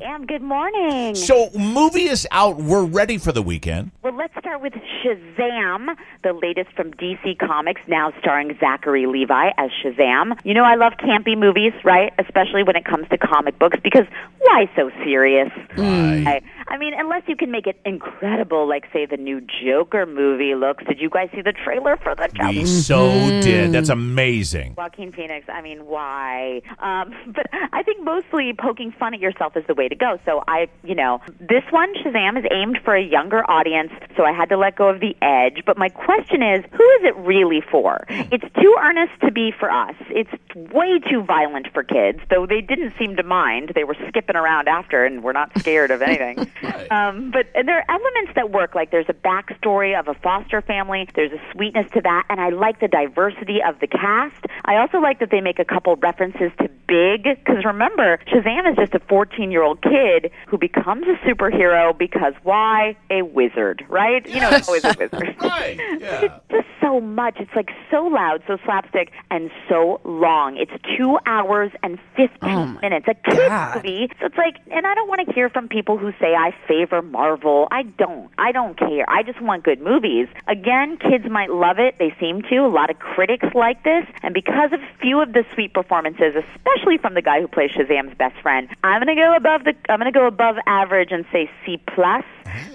Sam, good morning. So, movie is out. We're ready for the weekend. Well, let's start with Shazam, the latest from DC Comics, now starring Zachary Levi as Shazam. You know, I love campy movies, right? Especially when it comes to comic books, because why so serious? Right. I mean, unless you can make it incredible, like, say, the new Joker movie looks. Did you guys see the trailer for the Joker? We so did. That's amazing. Joaquin Phoenix, I mean, why? Um, but I think mostly poking fun at yourself is the way to go. So I, you know, this one, Shazam, is aimed for a younger audience, so I had to let go of the edge. But my question is, who is it really for? It's too earnest to be for us. It's way too violent for kids, though they didn't seem to mind. They were skipping around after and were not scared of anything. um, but and there are elements that work, like there's a backstory of a foster family, there's a sweetness to that, and I like the diversity of the cast. I also like that they make a couple references to Big, because remember, Shazam is just a 14 year old kid who becomes a superhero because why? A wizard, right? You know, it's always a wizard. Right. Yeah. It's just so much. It's like so loud, so slapstick, and so long. It's two hours and 15 minutes. A kid's God. movie. So it's like, and I don't want to hear from people who say I favor Marvel. I don't. I don't care. I just want good movies. Again, kids might love it. They seem to. A lot of critics like this. And because of a few of the sweet performances, especially from the guy who plays Shazam's best friend, I'm going to go above the, I'm going to go above average and say C plus.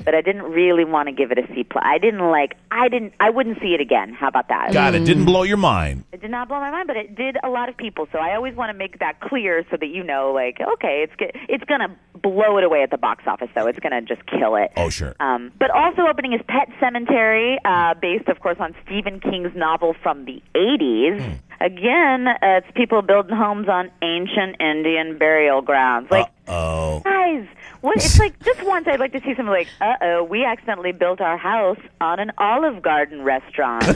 But I didn't really want to give it a C plus. I didn't like. I didn't. I wouldn't see it again. How about that? Got it. Didn't blow your mind. Did not blow my mind, but it did a lot of people. So I always want to make that clear so that you know, like, okay, it's go- it's gonna blow it away at the box office, though. It's gonna just kill it. Oh, sure. Um, but also opening is Pet Sematary, uh, based, of course, on Stephen King's novel from the 80s. Again, uh, it's people building homes on ancient Indian burial grounds. Like, Oh. guys, what? It's like just once I'd like to see something like, uh oh, we accidentally built our house on an Olive Garden restaurant.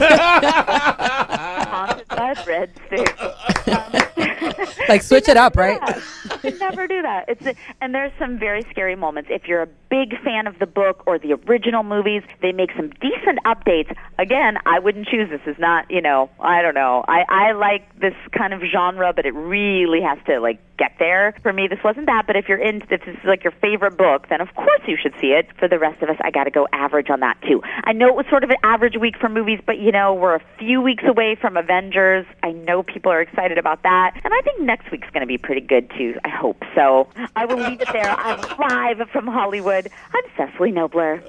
Haunted by breadsticks. Um, Like, switch it up, right? you never do that. It's a, and there's some very scary moments. If you're a big fan of the book or the original movies, they make some decent updates. Again, I wouldn't choose this. Is not you know I don't know. I I like this kind of genre, but it really has to like get there. For me, this wasn't that. But if you're in, if this is like your favorite book, then of course you should see it. For the rest of us, I got to go average on that too. I know it was sort of an average week for movies, but you know we're a few weeks away from Avengers. I know people are excited about that, and I think next week's going to be pretty good too. I hope so. I will leave it there. I'm live from Hollywood. I'm Cecily Knobler.